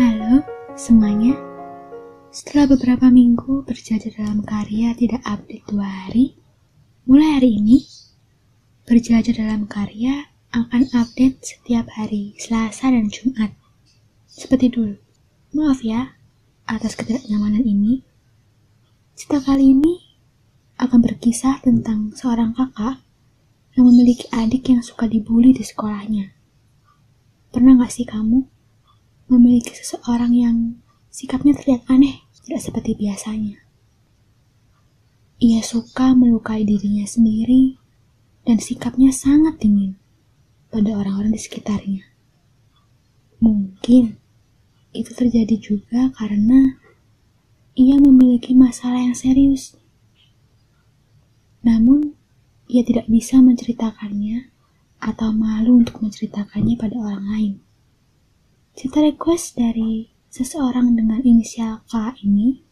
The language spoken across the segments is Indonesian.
Halo semuanya. Setelah beberapa minggu berjajah dalam karya tidak update dua hari, mulai hari ini, berjajah dalam karya akan update setiap hari Selasa dan Jumat. Seperti dulu. Maaf ya, atas ketidaknyamanan ini. Cerita kali ini akan berkisah tentang seorang kakak yang memiliki adik yang suka dibully di sekolahnya. Pernah gak sih kamu memiliki seseorang yang sikapnya terlihat aneh, tidak seperti biasanya? Ia suka melukai dirinya sendiri dan sikapnya sangat dingin pada orang-orang di sekitarnya. Mungkin itu terjadi juga karena ia memiliki masalah yang serius. Namun, ia tidak bisa menceritakannya atau malu untuk menceritakannya pada orang lain. Cerita request dari seseorang dengan inisial K ini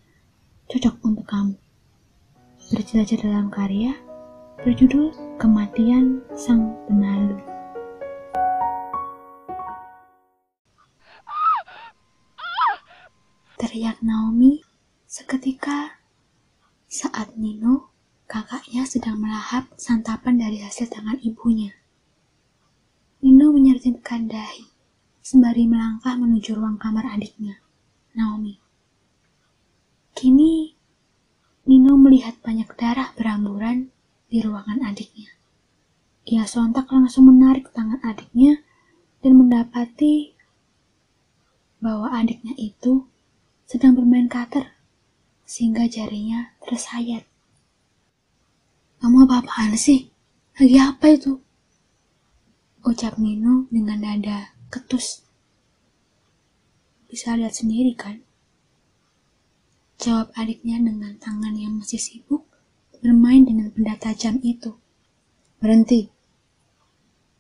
cocok untuk kamu. Berjelajah dalam karya berjudul Kematian Sang Penalu. Teriak Naomi seketika saat Nino, kakaknya sedang melahap santapan dari hasil tangan ibunya. Nino menyertitkan dahi, sembari melangkah menuju ruang kamar adiknya, Naomi. Kini, Nino melihat banyak darah beramburan di ruangan adiknya. Ia sontak langsung menarik tangan adiknya dan mendapati bahwa adiknya itu sedang bermain cutter sehingga jarinya tersayat. Kamu apa-apaan sih? Lagi apa itu? Ucap Nino dengan nada ketus. Bisa lihat sendiri kan? Jawab adiknya dengan tangan yang masih sibuk bermain dengan benda tajam itu. Berhenti.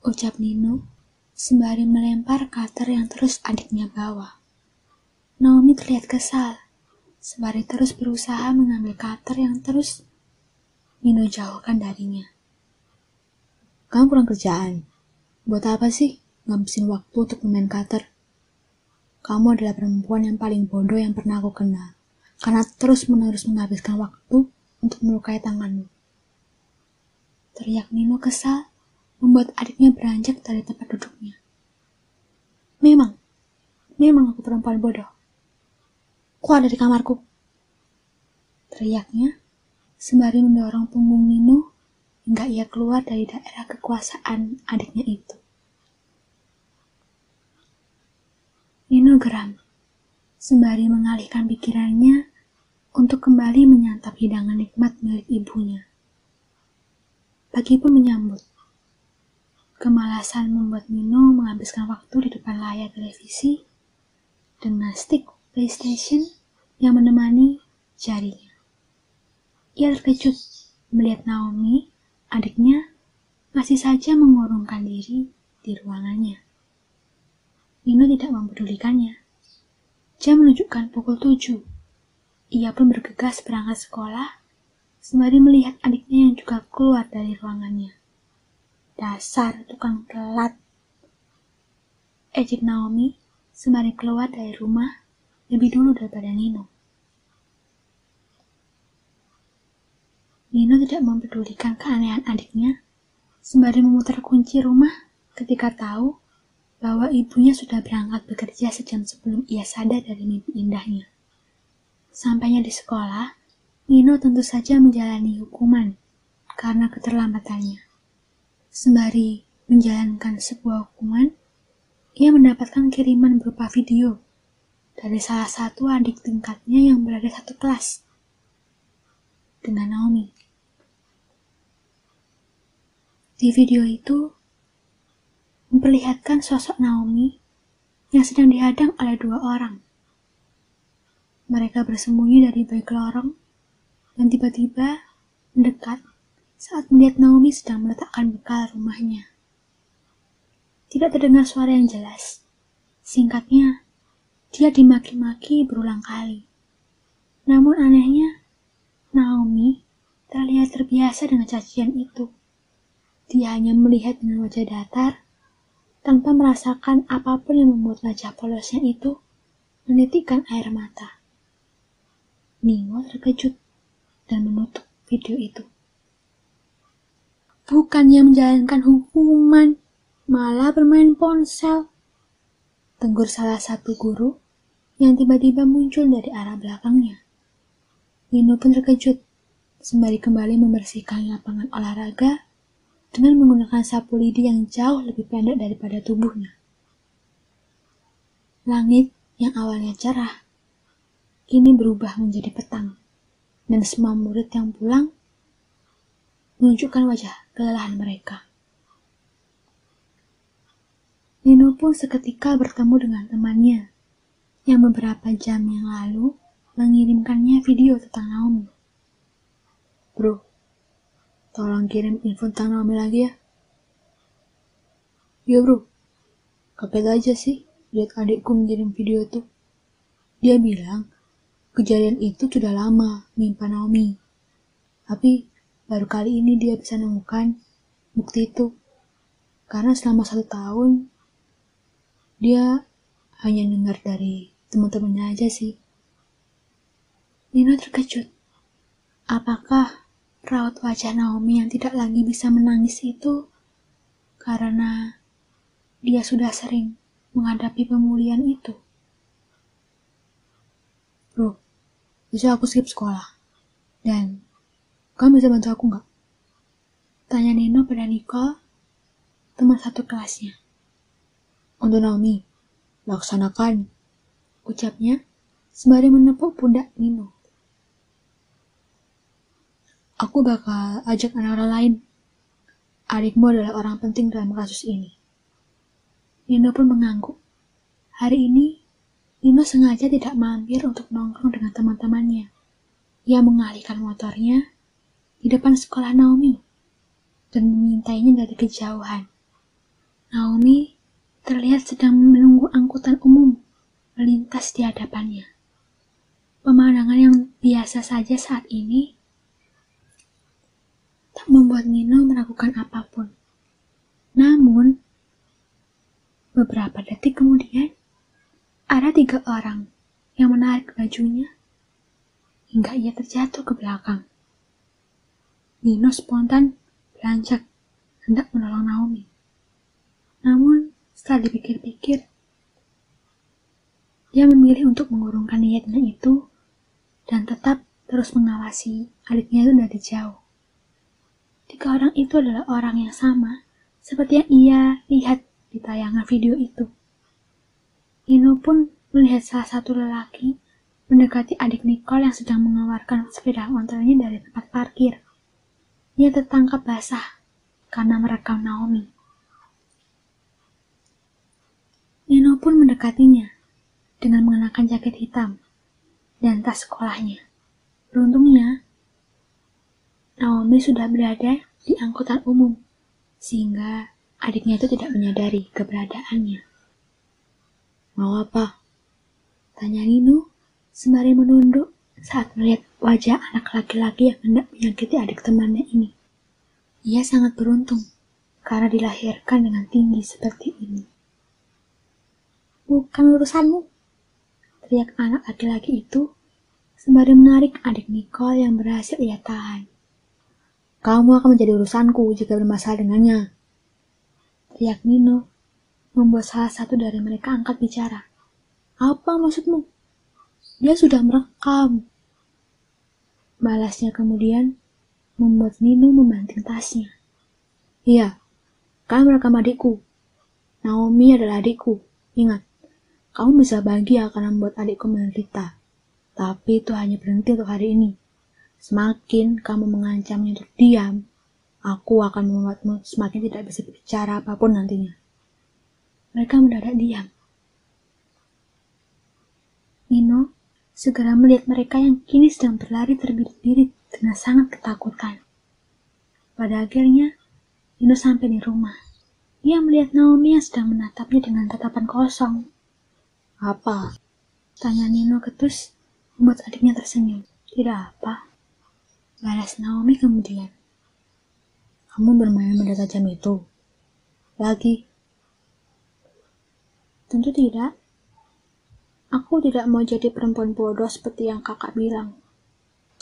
Ucap Nino sembari melempar cutter yang terus adiknya bawa. Naomi terlihat kesal, sembari terus berusaha mengambil cutter yang terus Nino jauhkan darinya. Kamu kurang kerjaan. Buat apa sih ngabisin waktu untuk main cutter? Kamu adalah perempuan yang paling bodoh yang pernah aku kenal. Karena terus-menerus menghabiskan waktu untuk melukai tanganmu. Teriak Nino kesal, membuat adiknya beranjak dari tempat duduknya. Memang, memang aku perempuan bodoh. Ku ada di kamarku. Teriaknya, sembari mendorong punggung Nino hingga ia keluar dari daerah kekuasaan adiknya itu. Geram, sembari mengalihkan pikirannya untuk kembali menyantap hidangan nikmat milik ibunya. Pagi pun menyambut. Kemalasan membuat Nino menghabiskan waktu di depan layar televisi dengan stick PlayStation yang menemani jarinya. Ia terkejut melihat Naomi Adiknya masih saja mengurungkan diri di ruangannya. Nino tidak mempedulikannya. Jam menunjukkan pukul tujuh. Ia pun bergegas berangkat sekolah, sembari melihat adiknya yang juga keluar dari ruangannya. Dasar tukang telat. Ejek Naomi sembari keluar dari rumah lebih dulu daripada Nino. Nino tidak mempedulikan keanehan adiknya, sembari memutar kunci rumah ketika tahu bahwa ibunya sudah berangkat bekerja sejam sebelum ia sadar dari mimpi indahnya. Sampainya di sekolah, Nino tentu saja menjalani hukuman karena keterlambatannya. Sembari menjalankan sebuah hukuman, ia mendapatkan kiriman berupa video dari salah satu adik tingkatnya yang berada satu kelas dengan Naomi. Di video itu, memperlihatkan sosok Naomi yang sedang dihadang oleh dua orang. Mereka bersembunyi dari balik lorong dan tiba-tiba mendekat saat melihat Naomi sedang meletakkan bekal rumahnya. Tidak terdengar suara yang jelas. Singkatnya, dia dimaki-maki berulang kali. Namun anehnya, Naomi terlihat terbiasa dengan cacian itu. Dia hanya melihat dengan wajah datar, tanpa merasakan apa pun yang membuat wajah polosnya itu menitikkan air mata. Nino terkejut dan menutup video itu. Bukannya menjalankan hukuman, malah bermain ponsel. Tenggur salah satu guru yang tiba-tiba muncul dari arah belakangnya. Nino pun terkejut, sembari kembali membersihkan lapangan olahraga dengan menggunakan sapu lidi yang jauh lebih pendek daripada tubuhnya. Langit yang awalnya cerah, kini berubah menjadi petang, dan semua murid yang pulang menunjukkan wajah kelelahan mereka. Nino pun seketika bertemu dengan temannya yang beberapa jam yang lalu mengirimkannya video tentang Naomi. Bro, tolong kirim info tentang Naomi lagi ya. Iya bro, kaget aja sih lihat adikku mengirim video tuh. Dia bilang kejadian itu sudah lama menimpa Naomi. Tapi baru kali ini dia bisa nemukan bukti itu. Karena selama satu tahun dia hanya dengar dari teman-temannya aja sih. Nino terkejut. Apakah raut wajah Naomi yang tidak lagi bisa menangis itu karena dia sudah sering menghadapi pemulihan itu? Bro, bisa aku skip sekolah? Dan kamu bisa bantu aku nggak? Tanya Nino pada Nicole, teman satu kelasnya. Untuk Naomi, laksanakan ucapnya sembari menepuk pundak Nino. Aku bakal ajak anak-anak lain. Adikmu adalah orang penting dalam kasus ini. Nino pun mengangguk. Hari ini, Nino sengaja tidak mampir untuk nongkrong dengan teman-temannya. Ia mengalihkan motornya di depan sekolah Naomi dan mengintainya dari kejauhan. Naomi terlihat sedang menunggu angkutan umum melintas di hadapannya. Pemandangan yang biasa saja saat ini tak membuat Nino meragukan apa pun. Namun, beberapa detik kemudian, ada tiga orang yang menarik bajunya hingga ia terjatuh ke belakang. Nino spontan beranjak hendak menolong Naomi. Namun, setelah dipikir-pikir, dia memilih untuk mengurungkan niatnya itu dan tetap terus mengawasi adiknya itu dari jauh. Tiga orang itu adalah orang yang sama seperti yang ia lihat di tayangan video itu. Ino pun melihat salah satu lelaki mendekati adik Nicole yang sedang mengeluarkan sepeda motornya dari tempat parkir. Ia tertangkap basah karena merekam Naomi. Nino pun mendekatinya dengan mengenakan jaket hitam dan tas sekolahnya. Beruntungnya, Naomi sudah berada di angkutan umum, sehingga adiknya itu tidak menyadari keberadaannya. Mau apa? Tanya Nino sembari menunduk saat melihat wajah anak laki-laki yang hendak menyakiti adik temannya ini. Ia sangat beruntung karena dilahirkan dengan tinggi seperti ini. Bukan urusanmu, teriak anak laki-laki itu sembari menarik adik Nicole yang berhasil ia tahan. Kamu akan menjadi urusanku jika bermasalah dengannya. Teriak Nino, membuat salah satu dari mereka angkat bicara. Apa maksudmu? Dia sudah merekam. Balasnya kemudian membuat Nino membanting tasnya. Iya, kamu merekam adikku. Naomi adalah adikku. Ingat, kamu bisa bahagia karena membuat adikku menderita. Tapi itu hanya berhenti untuk hari ini. Semakin kamu mengancamnya untuk diam, aku akan membuatmu semakin tidak bisa bicara apa pun nantinya. Mereka mendadak diam. Nino segera melihat mereka yang kini sedang berlari terbirit-birit dengan sangat ketakutan. Pada akhirnya, Nino sampai di rumah. Ia melihat Naomi yang sedang menatapnya dengan tatapan kosong. Apa? Tanya Nino ketus, membuat adiknya tersenyum. Tidak apa. Balas Naomi kemudian. Kamu bermain benda tajam itu? Lagi? Tentu tidak. Aku tidak mau jadi perempuan bodoh seperti yang kakak bilang.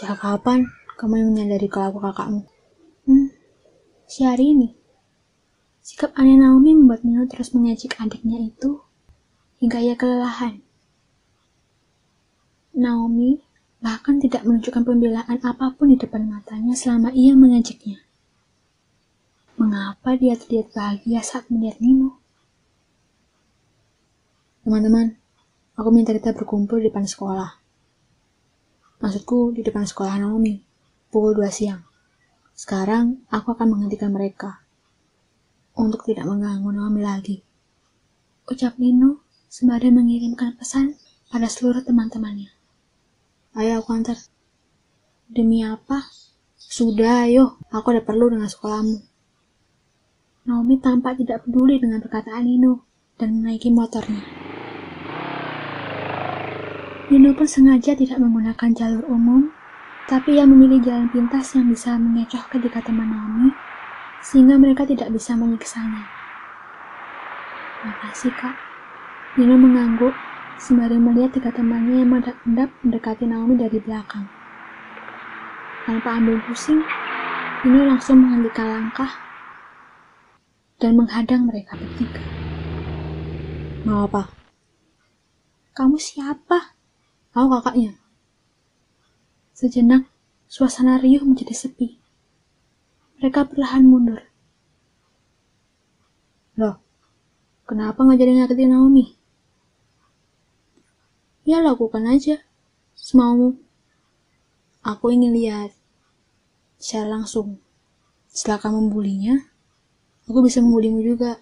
Sejak kapan kamu yang menyadari kalau kakakmu? Hmm, si hari ini. Sikap aneh Naomi membuat Nino terus mengejek adiknya itu hingga ia kelelahan. Naomi bahkan tidak menunjukkan pembelaan apa pun di depan matanya selama ia mengejeknya. Mengapa dia terlihat bahagia saat melihat Nino? Teman-teman, Aku minta kita berkumpul di depan sekolah. Maksudku di depan sekolah Naomi, pukul 2 siang. Sekarang aku akan menghentikan mereka untuk tidak mengganggu Naomi lagi. Ucap Nino sembari mengirimkan pesan pada seluruh teman-temannya. Ayo aku antar. Demi apa? Sudah, ayo. Aku ada perlu dengan sekolahmu. Naomi tampak tidak peduli dengan perkataan Nino dan menaiki motornya. Nino pun sengaja tidak menggunakan jalur umum, tapi ia memilih jalan pintas yang bisa mengecoh ketika teman Naomi, sehingga mereka tidak bisa menyiksanya. Makasih kak. Nino mengangguk sembari melihat tiga temannya yang mendadak mendekati Naomi dari belakang. Tanpa ambil pusing, Nino langsung menghentikan langkah dan menghadang mereka bertiga. Mau apa? Kamu siapa? Aku kakaknya. Sejenak, suasana riuh menjadi sepi. Mereka perlahan mundur. Loh, kenapa nggak jadi nyakitin Naomi? Ya lakukan aja, semaumu. Aku ingin lihat secara langsung. Setelah kamu membulinya, aku bisa membulimu juga.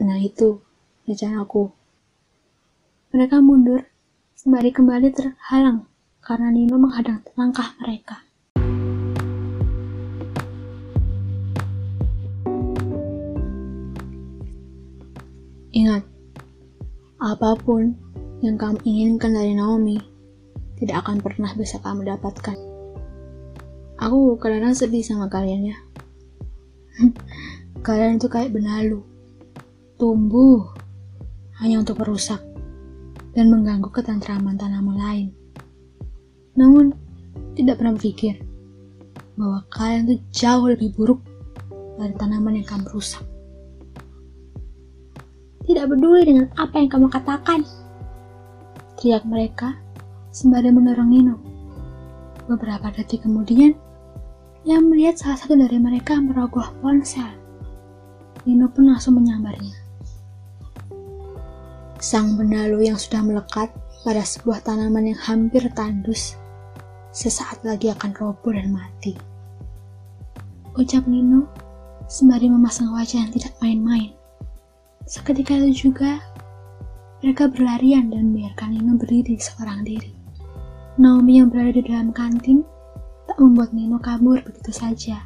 Nah itu, rencana aku. Mereka mundur sembari kembali terhalang karena Nino menghadang langkah mereka. Ingat, apa pun yang kamu inginkan dari Naomi tidak akan pernah bisa kamu dapatkan. Aku kadang-kadang sedih sama kalian ya. kalian itu kayak benalu, tumbuh hanya untuk merusak dan mengganggu ketentraman tanaman lain. Namun, tidak pernah berpikir bahwa kalian itu jauh lebih buruk dari tanaman yang kamu rusak. Tidak peduli dengan apa yang kamu katakan. Teriak mereka sembari mendorong Nino. Beberapa detik kemudian, ia melihat salah satu dari mereka merogoh ponsel. Nino pun langsung menyambarnya sang benalu yang sudah melekat pada sebuah tanaman yang hampir tandus, sesaat lagi akan roboh dan mati. Ucap Nino sembari memasang wajah yang tidak main-main. Seketika itu juga, mereka berlarian dan membiarkan Nino berdiri seorang diri. Naomi yang berada di dalam kantin tak membuat Nino kabur begitu saja.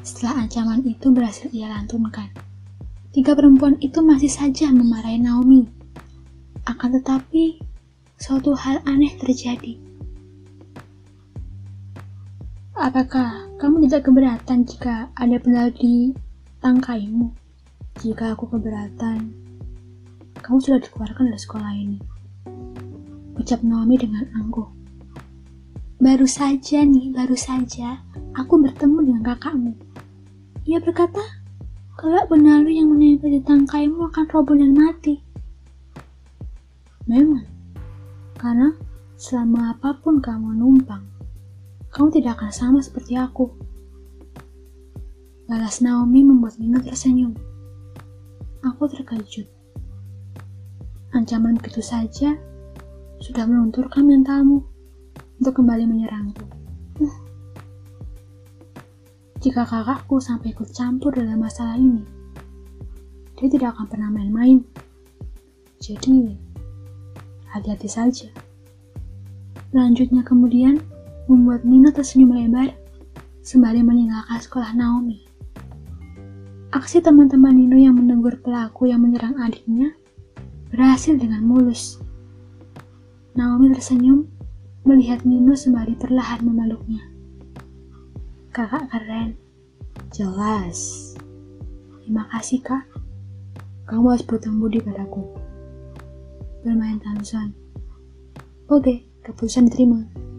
Setelah ancaman itu berhasil ia lantunkan. Tiga perempuan itu masih saja memarahi Naomi akan tetapi, suatu hal aneh terjadi. Apakah kamu tidak keberatan jika ada pendal di tangkaimu? Jika aku keberatan, kamu sudah dikeluarkan dari sekolah ini. Ucap Naomi dengan angkuh. Baru saja nih, baru saja aku bertemu dengan kakakmu. Ia berkata, kalau benalu yang menempel di tangkaimu akan roboh dan mati. Memang, karena selama apa pun kamu numpang, kamu tidak akan sama seperti aku. Balas Naomi membuat Nino tersenyum. Aku terkejut. Ancaman begitu saja sudah melunturkan mentalmu untuk kembali menyerangku. Jika kakakku sampai ikut campur dalam masalah ini, dia tidak akan pernah main-main. Jadi, hati-hati saja. Lanjutnya kemudian membuat Nino tersenyum lebar sembari meninggalkan sekolah Naomi. Aksi teman-teman Nino yang menegur pelaku yang menyerang adiknya berhasil dengan mulus. Naomi tersenyum melihat Nino sembari perlahan memeluknya. Kakak keren. Jelas. Terima kasih kak. Kamu harus bertemu budi padaku bermain tansan Oke, keputusan diterima.